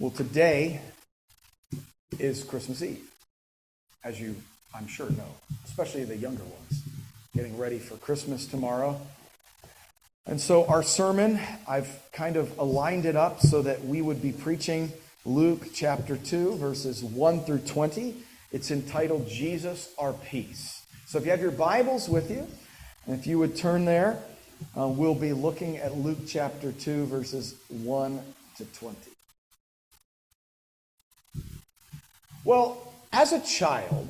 Well, today is Christmas Eve, as you, I'm sure, know, especially the younger ones, getting ready for Christmas tomorrow. And so, our sermon, I've kind of aligned it up so that we would be preaching Luke chapter 2, verses 1 through 20. It's entitled Jesus Our Peace. So, if you have your Bibles with you, and if you would turn there, uh, we'll be looking at Luke chapter 2, verses 1 to 20. Well, as a child,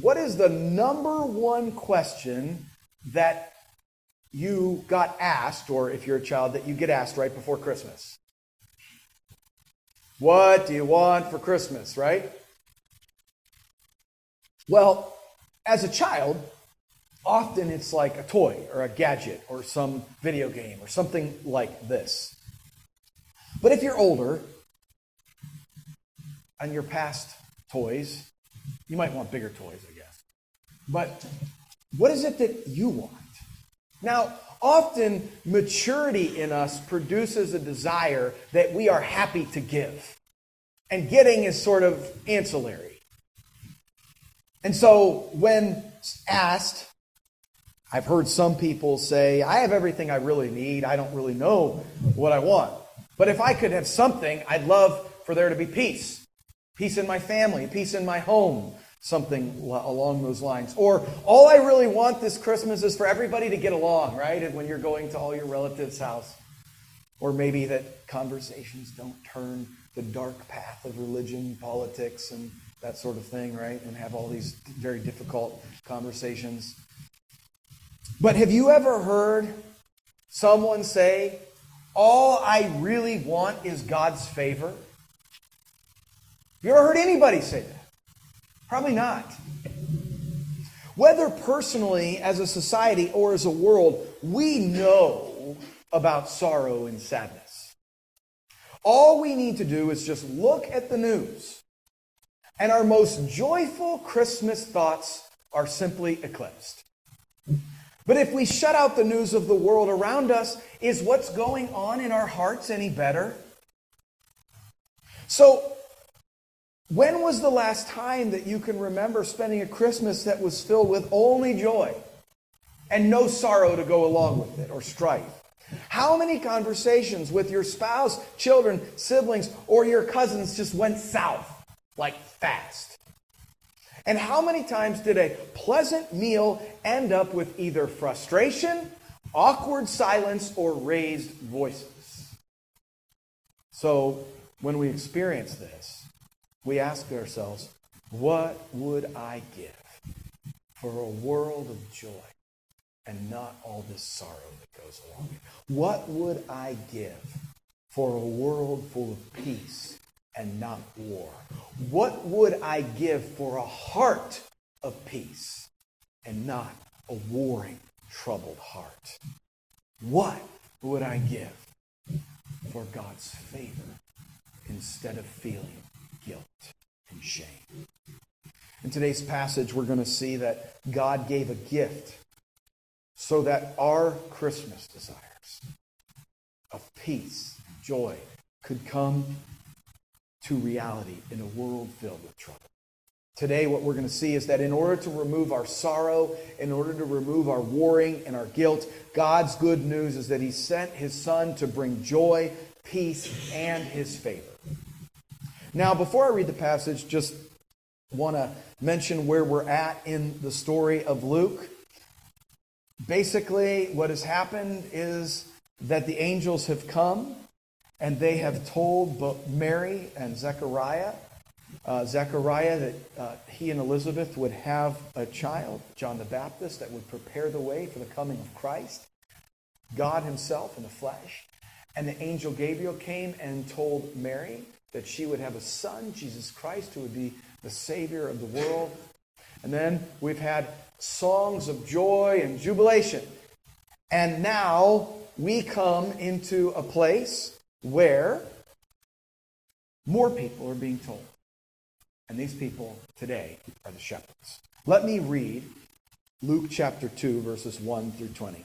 what is the number one question that you got asked, or if you're a child, that you get asked right before Christmas? What do you want for Christmas, right? Well, as a child, often it's like a toy or a gadget or some video game or something like this. But if you're older and you're past toys. You might want bigger toys, I guess. But what is it that you want? Now, often maturity in us produces a desire that we are happy to give. And getting is sort of ancillary. And so when asked, I've heard some people say, I have everything I really need. I don't really know what I want. But if I could have something, I'd love for there to be peace peace in my family, peace in my home, something along those lines. Or all I really want this Christmas is for everybody to get along, right? And when you're going to all your relatives' house. Or maybe that conversations don't turn the dark path of religion, politics, and that sort of thing, right? And have all these very difficult conversations. But have you ever heard someone say, All I really want is God's favor? You ever heard anybody say that? Probably not. Whether personally, as a society, or as a world, we know about sorrow and sadness. All we need to do is just look at the news, and our most joyful Christmas thoughts are simply eclipsed. But if we shut out the news of the world around us, is what's going on in our hearts any better? So, when was the last time that you can remember spending a Christmas that was filled with only joy and no sorrow to go along with it or strife? How many conversations with your spouse, children, siblings, or your cousins just went south like fast? And how many times did a pleasant meal end up with either frustration, awkward silence, or raised voices? So, when we experience this, we ask ourselves, what would I give for a world of joy and not all this sorrow that goes along it? What would I give for a world full of peace and not war? What would I give for a heart of peace and not a warring, troubled heart? What would I give for God's favor instead of feeling guilt and shame. In today's passage, we're going to see that God gave a gift so that our Christmas desires of peace and joy could come to reality in a world filled with trouble. Today, what we're going to see is that in order to remove our sorrow, in order to remove our warring and our guilt, God's good news is that He sent His Son to bring joy, peace, and His favor. Now, before I read the passage, just want to mention where we're at in the story of Luke. Basically, what has happened is that the angels have come and they have told Mary and Zechariah, uh, Zechariah, that uh, he and Elizabeth would have a child, John the Baptist, that would prepare the way for the coming of Christ, God Himself in the flesh. And the angel Gabriel came and told Mary that she would have a son, Jesus Christ, who would be the Savior of the world. And then we've had songs of joy and jubilation. And now we come into a place where more people are being told. And these people today are the shepherds. Let me read Luke chapter 2, verses 1 through 20.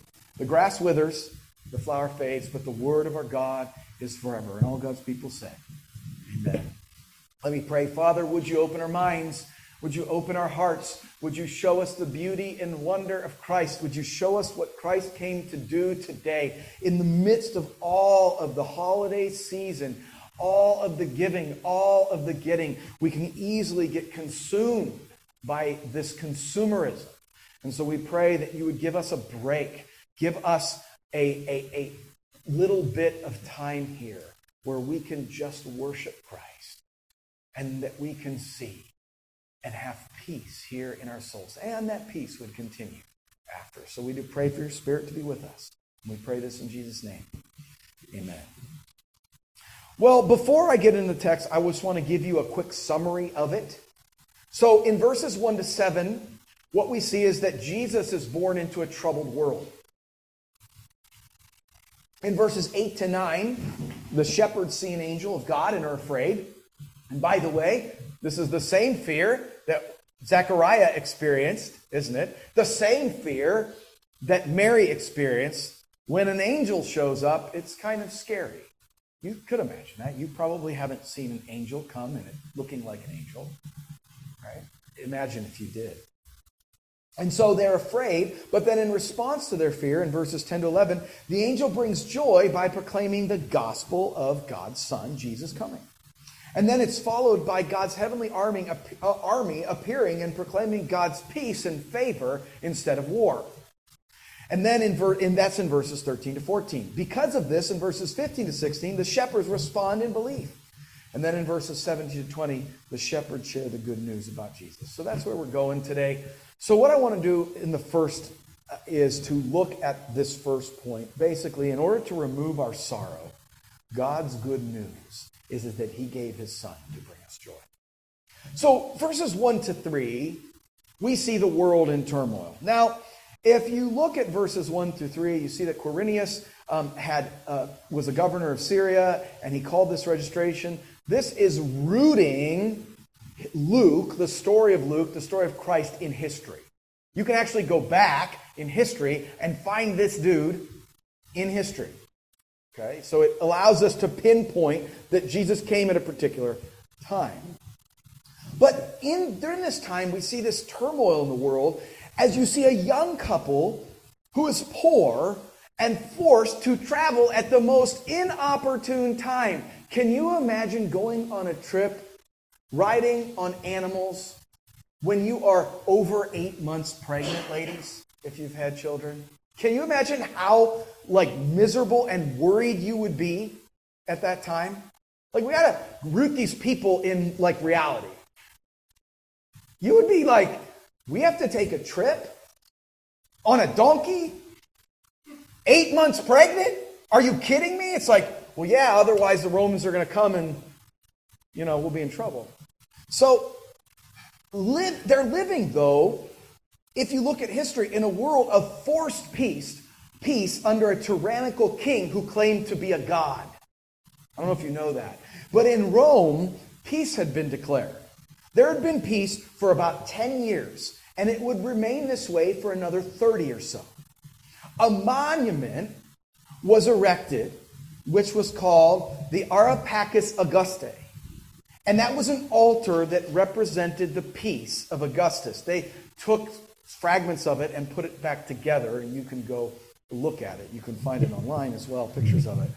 The grass withers, the flower fades, but the word of our God is forever. And all God's people say, Amen. Let me pray. Father, would you open our minds? Would you open our hearts? Would you show us the beauty and wonder of Christ? Would you show us what Christ came to do today in the midst of all of the holiday season, all of the giving, all of the getting? We can easily get consumed by this consumerism. And so we pray that you would give us a break, give us a, a, a little bit of time here where we can just worship Christ and that we can see and have peace here in our souls. And that peace would continue after. So we do pray for your spirit to be with us. And we pray this in Jesus' name. Amen. Well, before I get into the text, I just want to give you a quick summary of it. So in verses 1 to 7, what we see is that Jesus is born into a troubled world. In verses 8 to 9, the shepherds see an angel of God and are afraid. And by the way, this is the same fear that Zechariah experienced, isn't it? The same fear that Mary experienced when an angel shows up. It's kind of scary. You could imagine that. You probably haven't seen an angel come and looking like an angel, right? Imagine if you did. And so they're afraid, but then in response to their fear, in verses 10 to 11, the angel brings joy by proclaiming the gospel of God's Son, Jesus coming. And then it's followed by God's heavenly army, uh, army appearing and proclaiming God's peace and favor instead of war. And then in, ver- and that's in verses 13 to 14. Because of this, in verses 15 to 16, the shepherds respond in belief. And then in verses 17 to 20, the shepherds share the good news about Jesus. So that's where we're going today. So, what I want to do in the first uh, is to look at this first point. Basically, in order to remove our sorrow, God's good news is that he gave his son to bring us joy. So, verses 1 to 3, we see the world in turmoil. Now, if you look at verses 1 through 3, you see that Quirinius um, had, uh, was a governor of Syria, and he called this registration. This is rooting Luke, the story of Luke, the story of Christ in history. You can actually go back in history and find this dude in history. Okay, so it allows us to pinpoint that Jesus came at a particular time. But in during this time, we see this turmoil in the world as you see a young couple who is poor and forced to travel at the most inopportune time. Can you imagine going on a trip riding on animals when you are over eight months pregnant, ladies, if you've had children? Can you imagine how like miserable and worried you would be at that time? Like we gotta root these people in like reality. You would be like, we have to take a trip On a donkey? Eight months pregnant? Are you kidding me? It's like, well, yeah, otherwise the Romans are going to come and, you know, we'll be in trouble. So, live, they're living, though, if you look at history, in a world of forced peace, peace under a tyrannical king who claimed to be a god. I don't know if you know that. But in Rome, peace had been declared. There had been peace for about 10 years, and it would remain this way for another 30 or so. A monument was erected, which was called the Ara Pacis Augustae. And that was an altar that represented the peace of Augustus. They took fragments of it and put it back together, and you can go look at it. You can find it online as well, pictures of it.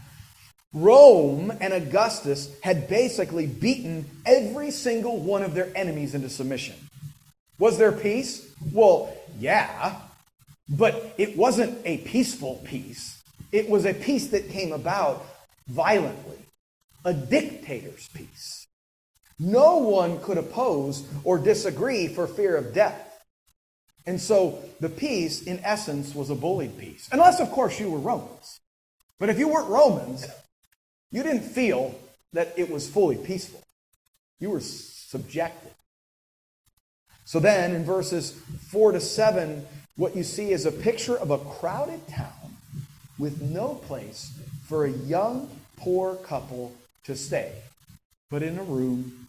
Rome and Augustus had basically beaten every single one of their enemies into submission. Was there peace? Well, yeah, but it wasn't a peaceful peace. It was a peace that came about violently, a dictator's peace. No one could oppose or disagree for fear of death. And so the peace, in essence, was a bullied peace. Unless, of course, you were Romans. But if you weren't Romans, you didn't feel that it was fully peaceful. You were subjected. So then, in verses 4 to 7, what you see is a picture of a crowded town with no place for a young, poor couple to stay, but in a room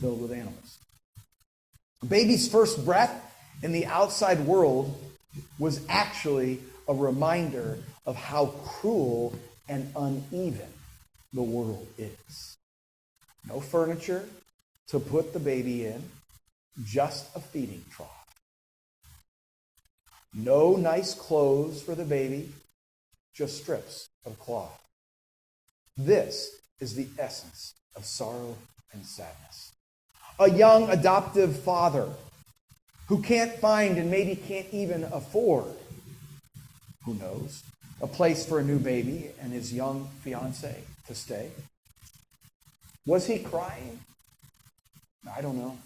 filled with animals. A baby's first breath in the outside world was actually a reminder of how cruel and uneven the world is. No furniture to put the baby in, just a feeding trough. No nice clothes for the baby, just strips of cloth. This is the essence of sorrow and sadness. A young adoptive father who can't find and maybe can't even afford, who knows, a place for a new baby and his young fiance to stay? Was he crying? I don't know.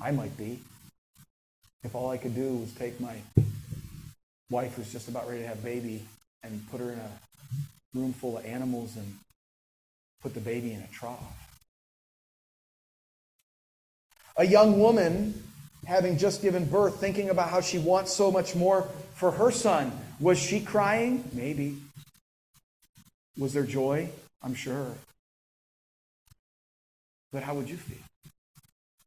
I might be. If all I could do was take my wife who's just about ready to have baby and put her in a room full of animals and put the baby in a trough. A young woman having just given birth, thinking about how she wants so much more for her son. Was she crying? Maybe. Was there joy? I'm sure. But how would you feel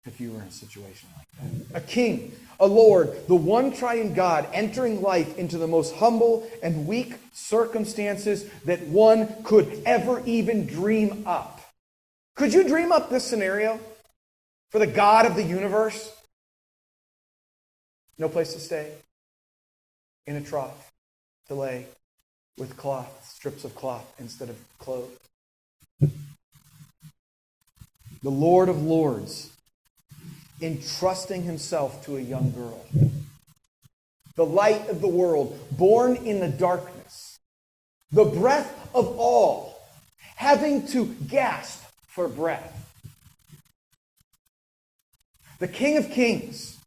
if you were in a situation like that? A king, a Lord, the one triune God entering life into the most humble and weak circumstances that one could ever even dream up. Could you dream up this scenario for the God of the universe? No place to stay. In a trough to lay with cloth, strips of cloth instead of clothes. The Lord of Lords entrusting himself to a young girl. The light of the world, born in the darkness. The breath of all, having to gasp for breath. The King of Kings,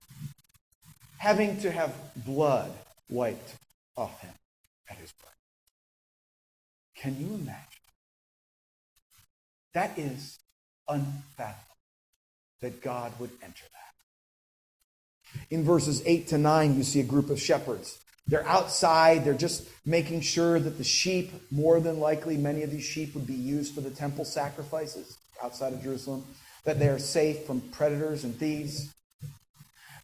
having to have blood wiped off him at his birth. Can you imagine? That is unfathomable that God would enter that. In verses 8 to 9, you see a group of shepherds. They're outside, they're just making sure that the sheep, more than likely, many of these sheep would be used for the temple sacrifices outside of Jerusalem, that they are safe from predators and thieves.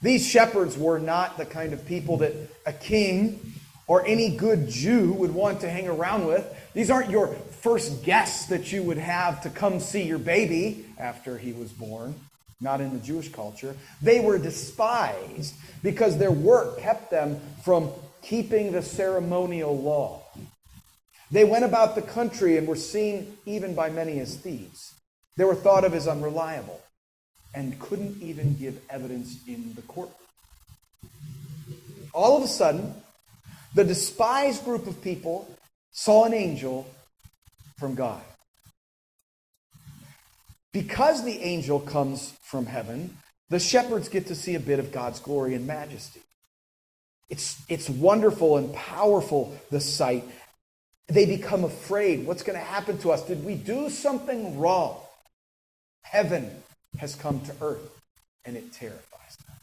These shepherds were not the kind of people that a king or any good Jew would want to hang around with. These aren't your first guests that you would have to come see your baby after he was born, not in the Jewish culture. They were despised because their work kept them from keeping the ceremonial law. They went about the country and were seen even by many as thieves. They were thought of as unreliable and couldn't even give evidence in the court. All of a sudden, the despised group of people saw an angel from God. Because the angel comes from heaven, the shepherds get to see a bit of God's glory and majesty. It's, it's wonderful and powerful, the sight. They become afraid. What's going to happen to us? Did we do something wrong? Heaven has come to earth, and it terrifies them.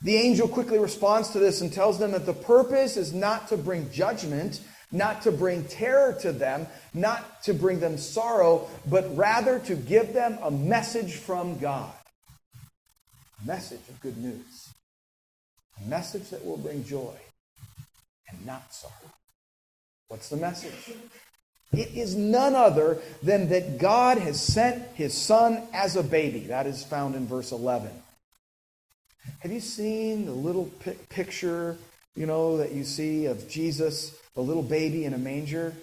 The angel quickly responds to this and tells them that the purpose is not to bring judgment, not to bring terror to them, not to bring them sorrow, but rather to give them a message from God. A message of good news. A message that will bring joy and not sorrow. What's the message? It is none other than that God has sent his son as a baby. That is found in verse 11. Have you seen the little picture, you know, that you see of Jesus, the little baby in a manger?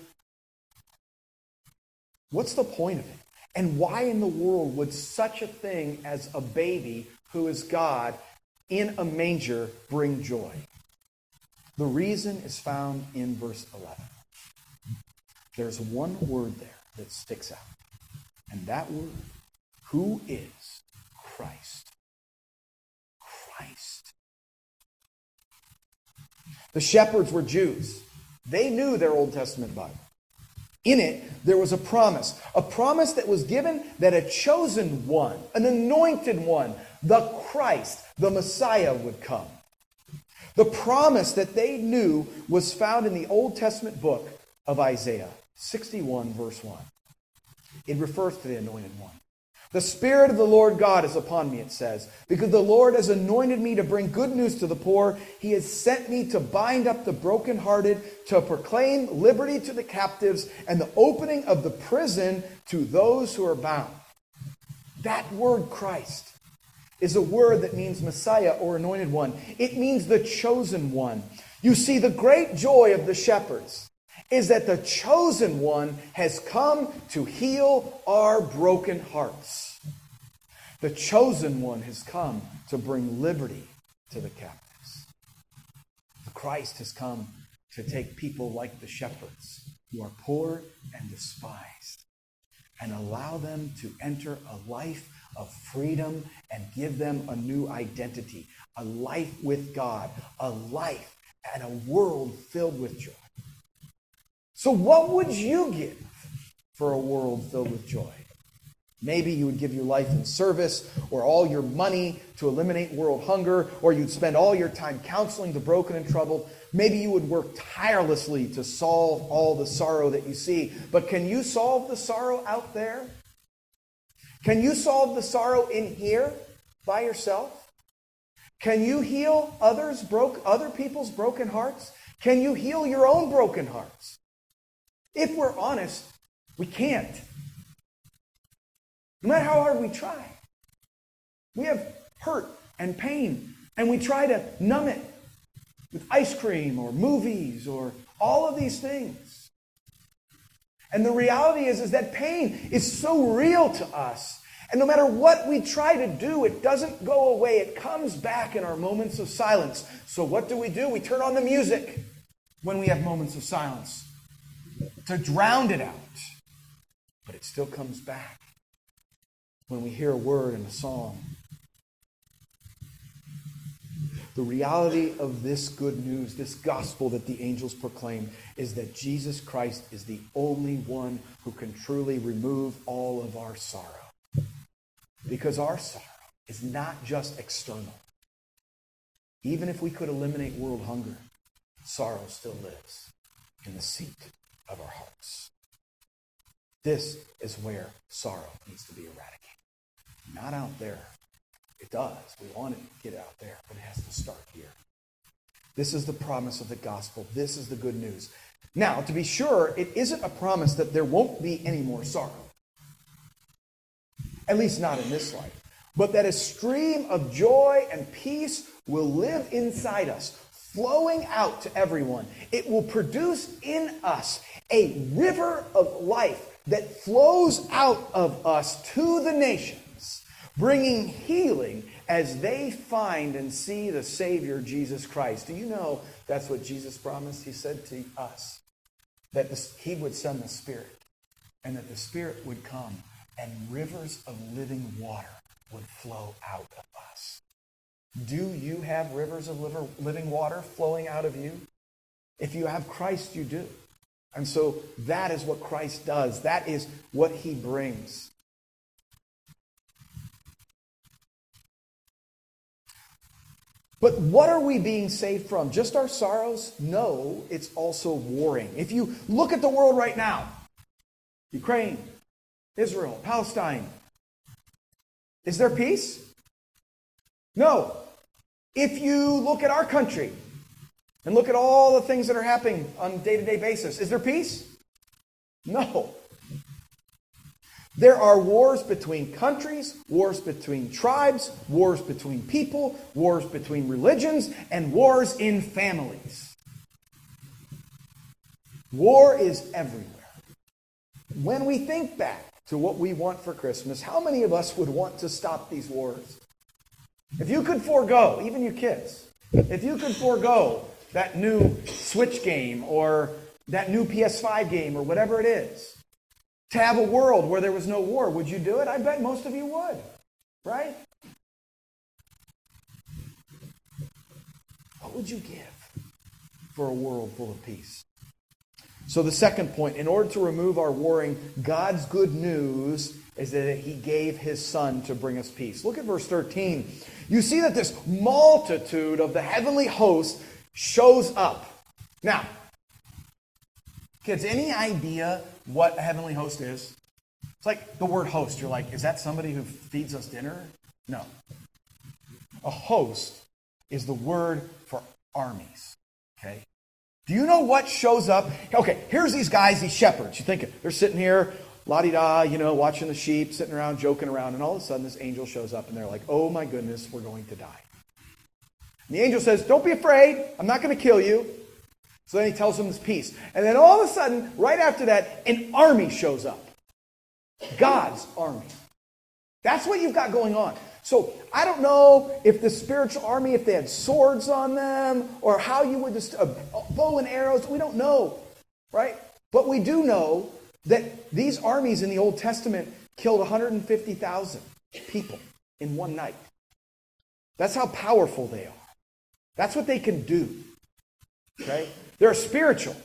What's the point of it? And why in the world would such a thing as a baby who is God in a manger bring joy? The reason is found in verse 11. There's one word there that sticks out. And that word, who is Christ? Christ. The shepherds were Jews. They knew their Old Testament Bible. In it, there was a promise, a promise that was given that a chosen one, an anointed one, the Christ, the Messiah would come. The promise that they knew was found in the Old Testament book of Isaiah. 61, verse 1. It refers to the anointed one. The Spirit of the Lord God is upon me, it says, because the Lord has anointed me to bring good news to the poor. He has sent me to bind up the brokenhearted, to proclaim liberty to the captives, and the opening of the prison to those who are bound. That word, Christ, is a word that means Messiah or anointed one. It means the chosen one. You see, the great joy of the shepherds is that the chosen one has come to heal our broken hearts. The chosen one has come to bring liberty to the captives. Christ has come to take people like the shepherds who are poor and despised and allow them to enter a life of freedom and give them a new identity, a life with God, a life and a world filled with joy. So, what would you give for a world filled with joy? Maybe you would give your life in service or all your money to eliminate world hunger, or you'd spend all your time counseling the broken and troubled. Maybe you would work tirelessly to solve all the sorrow that you see. But can you solve the sorrow out there? Can you solve the sorrow in here by yourself? Can you heal others broke other people's broken hearts? Can you heal your own broken hearts? If we're honest, we can't. No matter how hard we try, we have hurt and pain, and we try to numb it with ice cream or movies or all of these things. And the reality is, is that pain is so real to us. And no matter what we try to do, it doesn't go away. It comes back in our moments of silence. So, what do we do? We turn on the music when we have moments of silence to drown it out. But it still comes back when we hear a word in a song. The reality of this good news, this gospel that the angels proclaim, is that Jesus Christ is the only one who can truly remove all of our sorrow. Because our sorrow is not just external. Even if we could eliminate world hunger, sorrow still lives in the seat of our hearts. This is where sorrow needs to be eradicated. Not out there. It does. We want it to get out there, but it has to start here. This is the promise of the gospel. This is the good news. Now, to be sure, it isn't a promise that there won't be any more sorrow. At least not in this life. But that a stream of joy and peace will live inside us, flowing out to everyone. It will produce in us a river of life that flows out of us to the nations, bringing healing as they find and see the Savior, Jesus Christ. Do you know that's what Jesus promised? He said to us that He would send the Spirit, and that the Spirit would come, and rivers of living water would flow out of us. Do you have rivers of living water flowing out of you? If you have Christ, you do. And so that is what Christ does. That is what he brings. But what are we being saved from? Just our sorrows? No, it's also warring. If you look at the world right now Ukraine, Israel, Palestine is there peace? No. If you look at our country and look at all the things that are happening on a day to day basis, is there peace? No. There are wars between countries, wars between tribes, wars between people, wars between religions, and wars in families. War is everywhere. When we think back to what we want for Christmas, how many of us would want to stop these wars? If you could forego, even your kids, if you could forego that new Switch game or that new PS5 game or whatever it is, to have a world where there was no war, would you do it? I bet most of you would, right? What would you give for a world full of peace? So, the second point, in order to remove our warring, God's good news is that He gave His Son to bring us peace. Look at verse 13. You see that this multitude of the heavenly host shows up. Now, kids, any idea what a heavenly host is? It's like the word host. You're like, is that somebody who feeds us dinner? No. A host is the word for armies. Okay? Do you know what shows up? Okay, here's these guys, these shepherds. You think they're sitting here, la di da, you know, watching the sheep, sitting around, joking around, and all of a sudden this angel shows up and they're like, oh my goodness, we're going to die. The angel says, Don't be afraid, I'm not going to kill you. So then he tells him this peace. And then all of a sudden, right after that, an army shows up. God's army. That's what you've got going on. So I don't know if the spiritual army, if they had swords on them, or how you would just uh, bow and arrows. We don't know, right? But we do know that these armies in the Old Testament killed 150,000 people in one night. That's how powerful they are. That's what they can do. Okay? They're spiritual,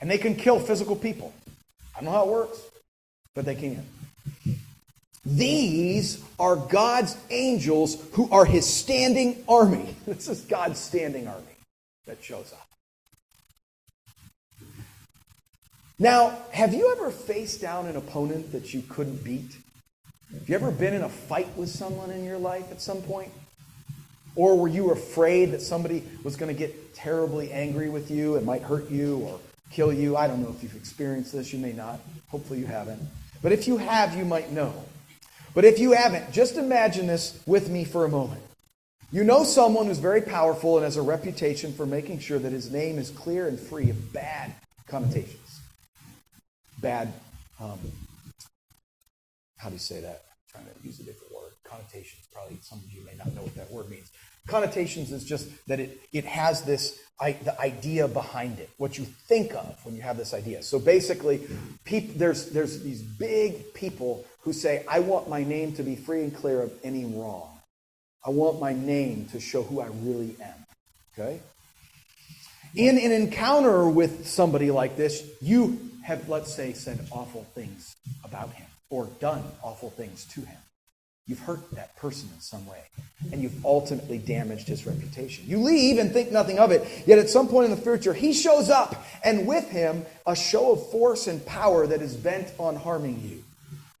and they can kill physical people. I don't know how it works, but they can. These are God's angels who are his standing army. This is God's standing army that shows up. Now, have you ever faced down an opponent that you couldn't beat? Have you ever been in a fight with someone in your life at some point? Or were you afraid that somebody was going to get terribly angry with you and might hurt you or kill you? I don't know if you've experienced this. You may not. Hopefully you haven't. But if you have, you might know. But if you haven't, just imagine this with me for a moment. You know someone who's very powerful and has a reputation for making sure that his name is clear and free of bad connotations. Bad, um, how do you say that? I'm trying to use a different. Connotations, probably some of you may not know what that word means. Connotations is just that it, it has this I, the idea behind it, what you think of when you have this idea. So basically, peop, there's, there's these big people who say, I want my name to be free and clear of any wrong. I want my name to show who I really am. Okay? In an encounter with somebody like this, you have, let's say, said awful things about him or done awful things to him. You've hurt that person in some way, and you've ultimately damaged his reputation. You leave and think nothing of it, yet at some point in the future, he shows up, and with him, a show of force and power that is bent on harming you.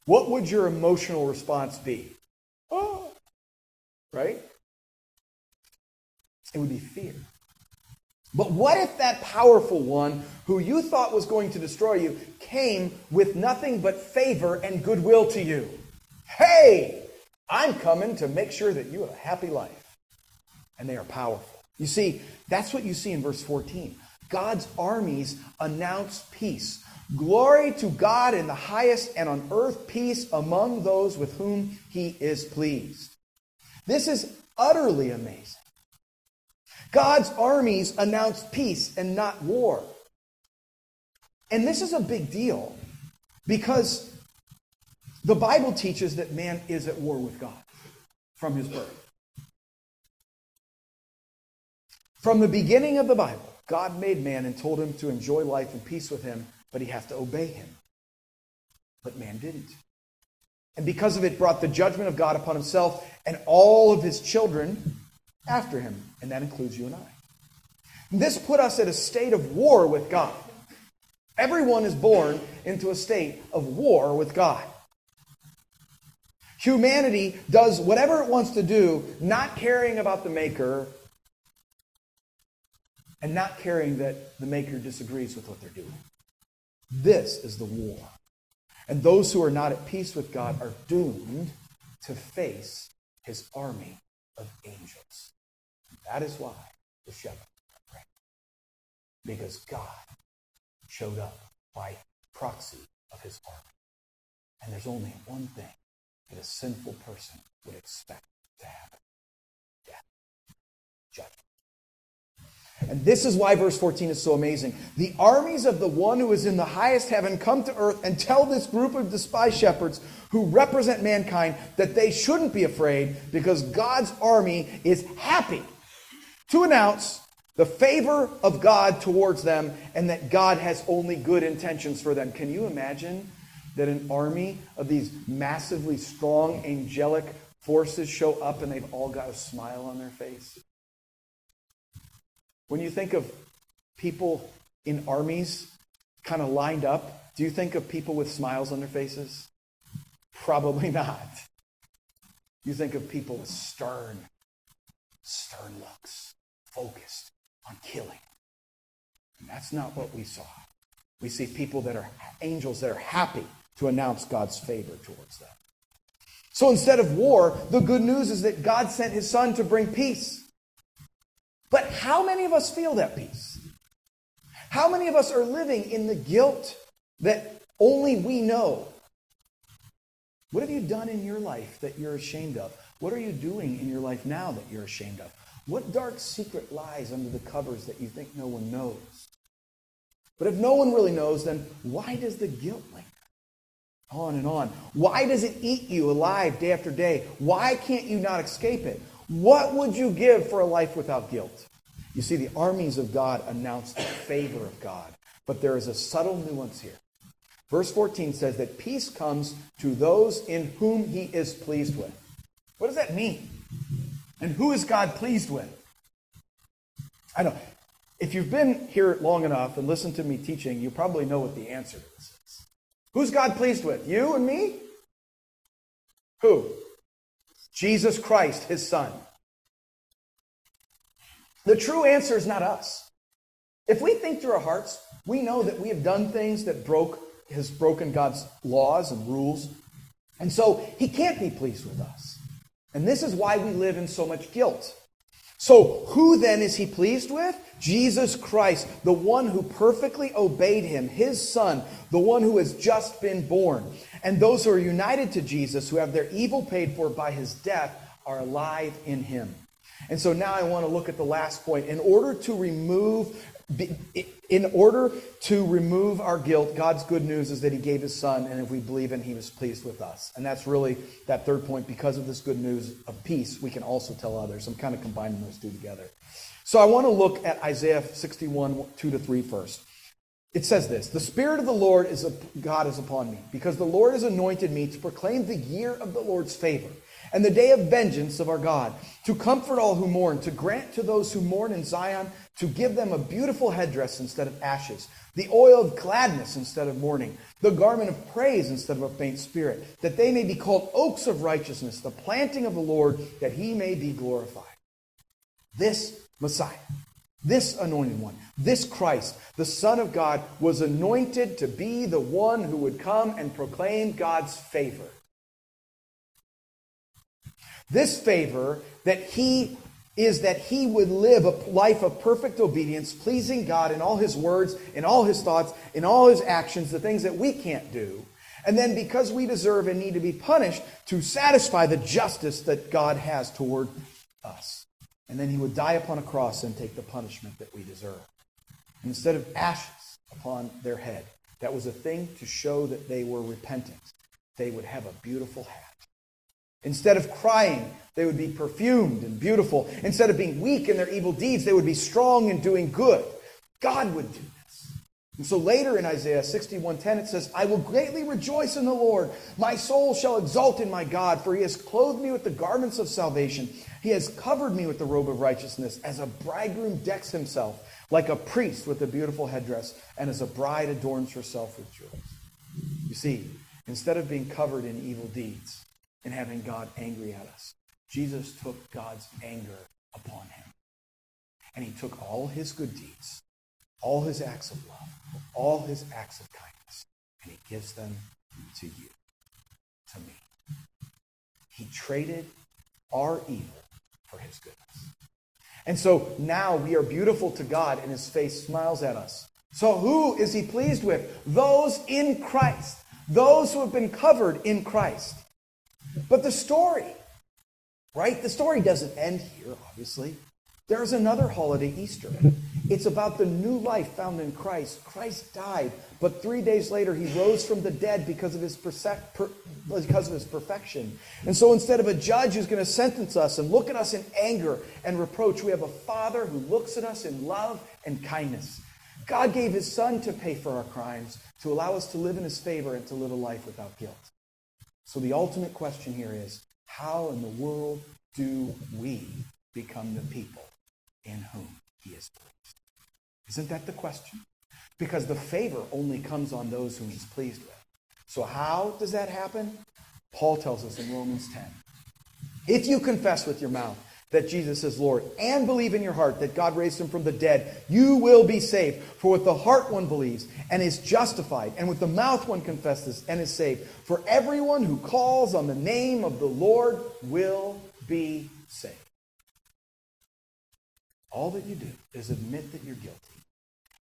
What would your emotional response be? Oh, right? It would be fear. But what if that powerful one who you thought was going to destroy you came with nothing but favor and goodwill to you? Hey, I'm coming to make sure that you have a happy life. And they are powerful. You see, that's what you see in verse 14. God's armies announce peace. Glory to God in the highest, and on earth peace among those with whom he is pleased. This is utterly amazing. God's armies announce peace and not war. And this is a big deal because the Bible teaches that man is at war with God from his birth. From the beginning of the Bible, God made man and told him to enjoy life and peace with him, but he has to obey him. But man didn't. And because of it, brought the judgment of God upon himself and all of his children after him. And that includes you and I. This put us at a state of war with God. Everyone is born into a state of war with God. Humanity does whatever it wants to do, not caring about the Maker and not caring that the Maker disagrees with what they're doing. This is the war. And those who are not at peace with God are doomed to face his army of angels. That is why the shepherd prayed. Because God showed up by proxy of his army. And there's only one thing that a sinful person would expect to happen death, judgment. And this is why verse 14 is so amazing. The armies of the one who is in the highest heaven come to earth and tell this group of despised shepherds who represent mankind that they shouldn't be afraid because God's army is happy to announce the favor of God towards them and that God has only good intentions for them. Can you imagine that an army of these massively strong angelic forces show up and they've all got a smile on their face? When you think of people in armies kind of lined up, do you think of people with smiles on their faces? Probably not. You think of people with stern, stern looks, focused on killing. And that's not what we saw. We see people that are angels that are happy to announce God's favor towards them. So instead of war, the good news is that God sent his son to bring peace. But how many of us feel that peace? How many of us are living in the guilt that only we know? What have you done in your life that you're ashamed of? What are you doing in your life now that you're ashamed of? What dark secret lies under the covers that you think no one knows? But if no one really knows, then why does the guilt? On and on. Why does it eat you alive day after day? Why can't you not escape it? What would you give for a life without guilt? You see, the armies of God announce the favor of God. But there is a subtle nuance here. Verse 14 says that peace comes to those in whom he is pleased with. What does that mean? And who is God pleased with? I know. If you've been here long enough and listened to me teaching, you probably know what the answer is. Who's God pleased with? You and me? Who? Jesus Christ, his son. The true answer is not us. If we think through our hearts, we know that we have done things that broke has broken God's laws and rules. And so he can't be pleased with us. And this is why we live in so much guilt. So, who then is he pleased with? Jesus Christ, the one who perfectly obeyed him, his son, the one who has just been born. And those who are united to Jesus, who have their evil paid for by his death, are alive in him. And so now I want to look at the last point. In order to remove in order to remove our guilt, God's good news is that He gave His Son, and if we believe in, He was pleased with us. And that's really that third point. Because of this good news of peace, we can also tell others. I'm kind of combining those two together. So I want to look at Isaiah 61, 2 to 3 first. It says this The Spirit of the Lord is God is upon me, because the Lord has anointed me to proclaim the year of the Lord's favor and the day of vengeance of our God, to comfort all who mourn, to grant to those who mourn in Zion, to give them a beautiful headdress instead of ashes, the oil of gladness instead of mourning, the garment of praise instead of a faint spirit, that they may be called oaks of righteousness, the planting of the Lord, that he may be glorified. This Messiah, this anointed one, this Christ, the Son of God, was anointed to be the one who would come and proclaim God's favor. This favor that he is that he would live a life of perfect obedience, pleasing God in all his words, in all his thoughts, in all his actions, the things that we can't do. And then because we deserve and need to be punished, to satisfy the justice that God has toward us. And then he would die upon a cross and take the punishment that we deserve. Instead of ashes upon their head, that was a thing to show that they were repentant. They would have a beautiful hat Instead of crying, they would be perfumed and beautiful. Instead of being weak in their evil deeds, they would be strong and doing good. God would do this. And so later in Isaiah 61:10 it says, "I will greatly rejoice in the Lord. My soul shall exult in my God, for he has clothed me with the garments of salvation. He has covered me with the robe of righteousness, as a bridegroom decks himself, like a priest with a beautiful headdress, and as a bride adorns herself with jewels." You see, instead of being covered in evil deeds and having God angry at us, Jesus took God's anger upon him. And he took all his good deeds, all his acts of love, all his acts of kindness, and he gives them to you, to me. He traded our evil for his goodness. And so now we are beautiful to God, and his face smiles at us. So who is he pleased with? Those in Christ, those who have been covered in Christ. But the story Right? The story doesn't end here, obviously. There's another holiday, Easter. It's about the new life found in Christ. Christ died, but three days later he rose from the dead because of his, because of his perfection. And so instead of a judge who's going to sentence us and look at us in anger and reproach, we have a Father who looks at us in love and kindness. God gave his Son to pay for our crimes, to allow us to live in his favor and to live a life without guilt. So the ultimate question here is how in the world do we become the people in whom he is pleased? Isn't that the question? Because the favor only comes on those whom he's pleased with. So, how does that happen? Paul tells us in Romans 10. If you confess with your mouth that Jesus is Lord and believe in your heart that God raised him from the dead, you will be saved. For with the heart one believes and is justified, and with the mouth one confesses and is saved. For everyone who calls on the name of the Lord will be saved. All that you do is admit that you're guilty.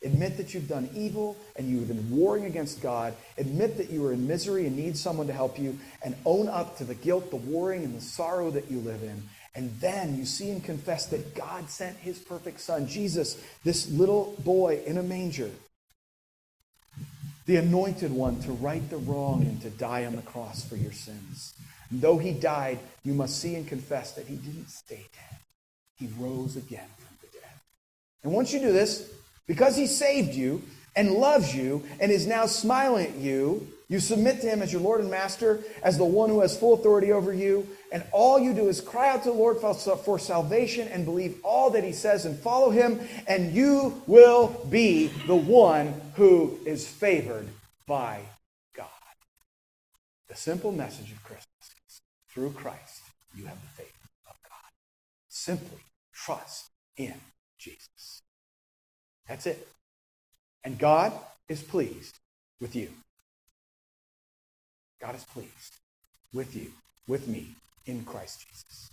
Admit that you've done evil and you've been warring against God. Admit that you are in misery and need someone to help you. And own up to the guilt, the warring, and the sorrow that you live in. And then you see and confess that God sent his perfect son, Jesus, this little boy in a manger, the anointed one to right the wrong and to die on the cross for your sins. And though he died, you must see and confess that he didn't stay dead. He rose again from the dead. And once you do this, because he saved you and loves you and is now smiling at you, you submit to him as your Lord and Master, as the one who has full authority over you, and all you do is cry out to the Lord for salvation and believe all that he says and follow him, and you will be the one who is favored by God. The simple message of Christmas is through Christ, you have the favor of God. Simply trust in Jesus. That's it. And God is pleased with you. God is pleased with you, with me, in Christ Jesus.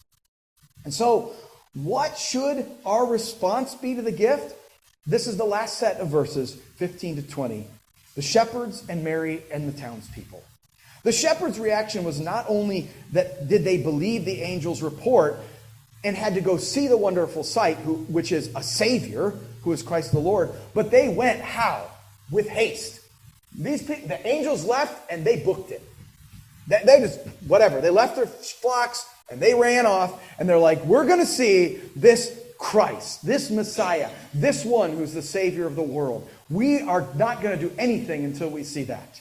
And so, what should our response be to the gift? This is the last set of verses, 15 to 20. The shepherds and Mary and the townspeople. The shepherds' reaction was not only that did they believe the angel's report and had to go see the wonderful sight, who, which is a Savior, who is Christ the Lord, but they went how? With haste. These people, the angels left and they booked it. They, they just, whatever. They left their flocks and they ran off and they're like, we're going to see this Christ, this Messiah, this one who's the Savior of the world. We are not going to do anything until we see that.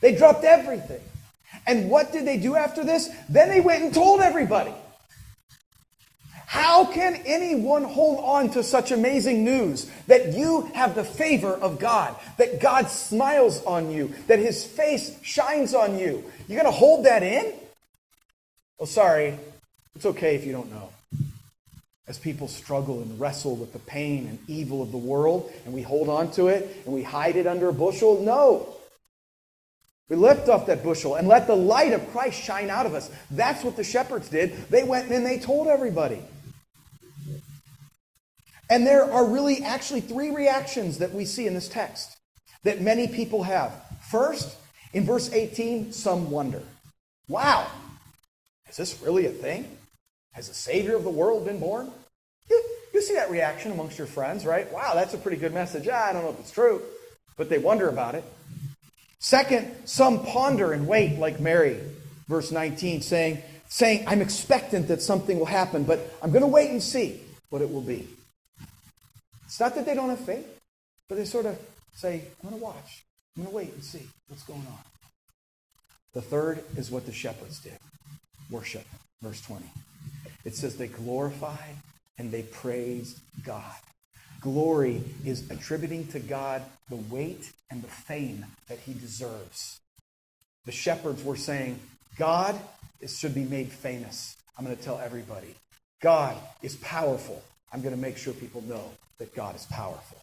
They dropped everything. And what did they do after this? Then they went and told everybody. How can anyone hold on to such amazing news that you have the favor of God, that God smiles on you, that his face shines on you? You're going to hold that in? Well, sorry, it's okay if you don't know. As people struggle and wrestle with the pain and evil of the world, and we hold on to it and we hide it under a bushel, no. We lift off that bushel and let the light of Christ shine out of us. That's what the shepherds did. They went and they told everybody. And there are really actually three reactions that we see in this text that many people have. First, in verse 18, some wonder. Wow, is this really a thing? Has the Savior of the world been born? You, you see that reaction amongst your friends, right? Wow, that's a pretty good message. Ah, I don't know if it's true, but they wonder about it. Second, some ponder and wait like Mary. verse 19, saying, saying, I'm expectant that something will happen, but I'm going to wait and see what it will be. It's not that they don't have faith, but they sort of say, I'm going to watch. I'm going to wait and see what's going on. The third is what the shepherds did worship. Verse 20. It says they glorified and they praised God. Glory is attributing to God the weight and the fame that he deserves. The shepherds were saying, God should be made famous. I'm going to tell everybody. God is powerful. I'm going to make sure people know that God is powerful.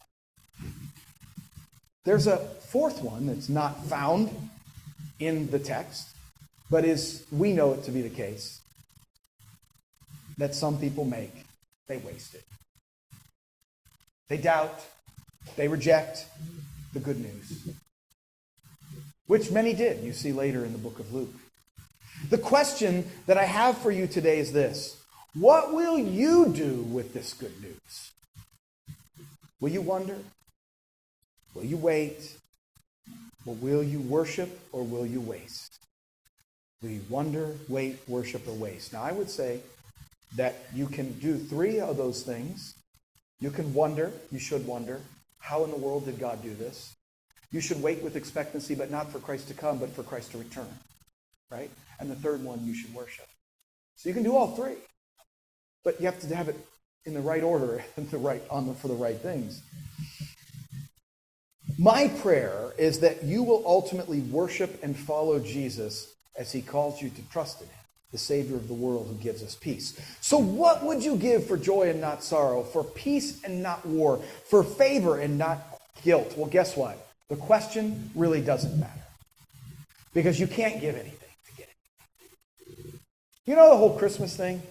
There's a fourth one that's not found in the text, but is we know it to be the case that some people make. They waste it. They doubt, they reject the good news, which many did, you see later in the book of Luke. The question that I have for you today is this What will you do with this good news? Will you wonder? Will you wait? Or will you worship or will you waste? Will you wonder, wait, worship, or waste? Now, I would say that you can do three of those things. You can wonder, you should wonder, how in the world did God do this? You should wait with expectancy, but not for Christ to come, but for Christ to return. Right? And the third one, you should worship. So you can do all three. But you have to have it in the right order and the right on the, for the right things. My prayer is that you will ultimately worship and follow Jesus as he calls you to trust in him, the Savior of the world who gives us peace. So, what would you give for joy and not sorrow, for peace and not war, for favor and not guilt? Well, guess what? The question really doesn't matter because you can't give anything to get it. You know the whole Christmas thing?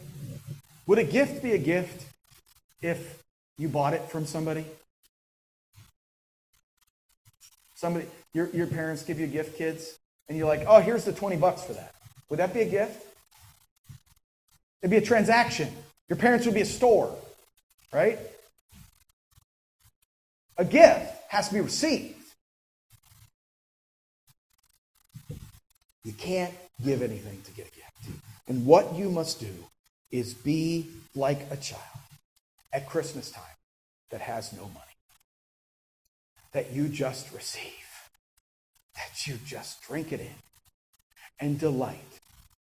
Would a gift be a gift if you bought it from somebody? Somebody, your, your parents give you a gift, kids, and you're like, oh, here's the 20 bucks for that. Would that be a gift? It'd be a transaction. Your parents would be a store, right? A gift has to be received. You can't give anything to get a gift. And what you must do is be like a child at Christmas time that has no money that you just receive, that you just drink it in, and delight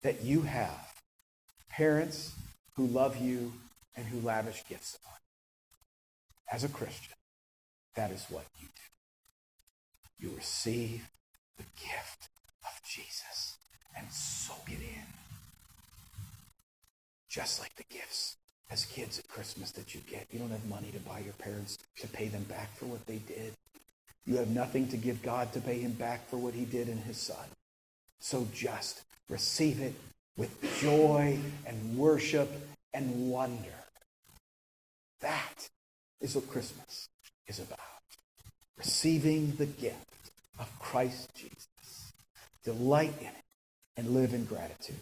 that you have parents who love you and who lavish gifts upon you. As a Christian, that is what you do. You receive the gift of Jesus and soak it in. Just like the gifts as kids at Christmas that you get. You don't have money to buy your parents to pay them back for what they did. You have nothing to give God to pay him back for what he did in his son. So just receive it with joy and worship and wonder. That is what Christmas is about. Receiving the gift of Christ Jesus. Delight in it and live in gratitude.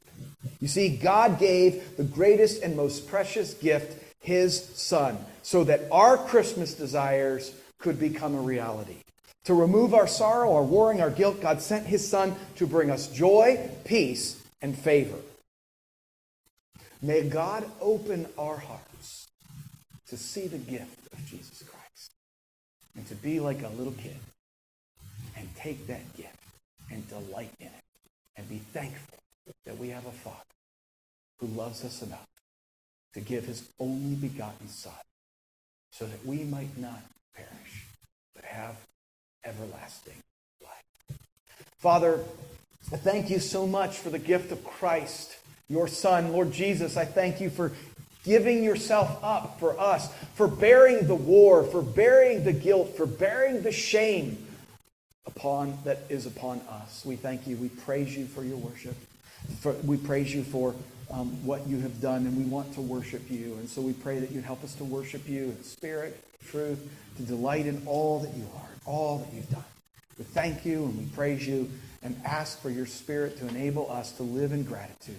You see, God gave the greatest and most precious gift, his son, so that our Christmas desires could become a reality. To remove our sorrow, our warring, our guilt, God sent his son to bring us joy, peace, and favor. May God open our hearts to see the gift of Jesus Christ and to be like a little kid and take that gift and delight in it and be thankful that we have a Father who loves us enough to give his only begotten Son so that we might not perish, but have everlasting life. Father, I thank you so much for the gift of Christ, your Son. Lord Jesus, I thank you for giving yourself up for us, for bearing the war, for bearing the guilt, for bearing the shame upon that is upon us. We thank you. We praise you for your worship. For, we praise you for um, what you have done, and we want to worship you. And so we pray that you'd help us to worship you in spirit, truth, to delight in all that you are, all that you've done. We thank you and we praise you and ask for your spirit to enable us to live in gratitude,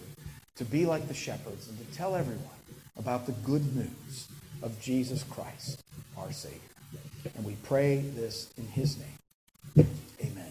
to be like the shepherds, and to tell everyone about the good news of Jesus Christ, our Savior. And we pray this in his name. Amen.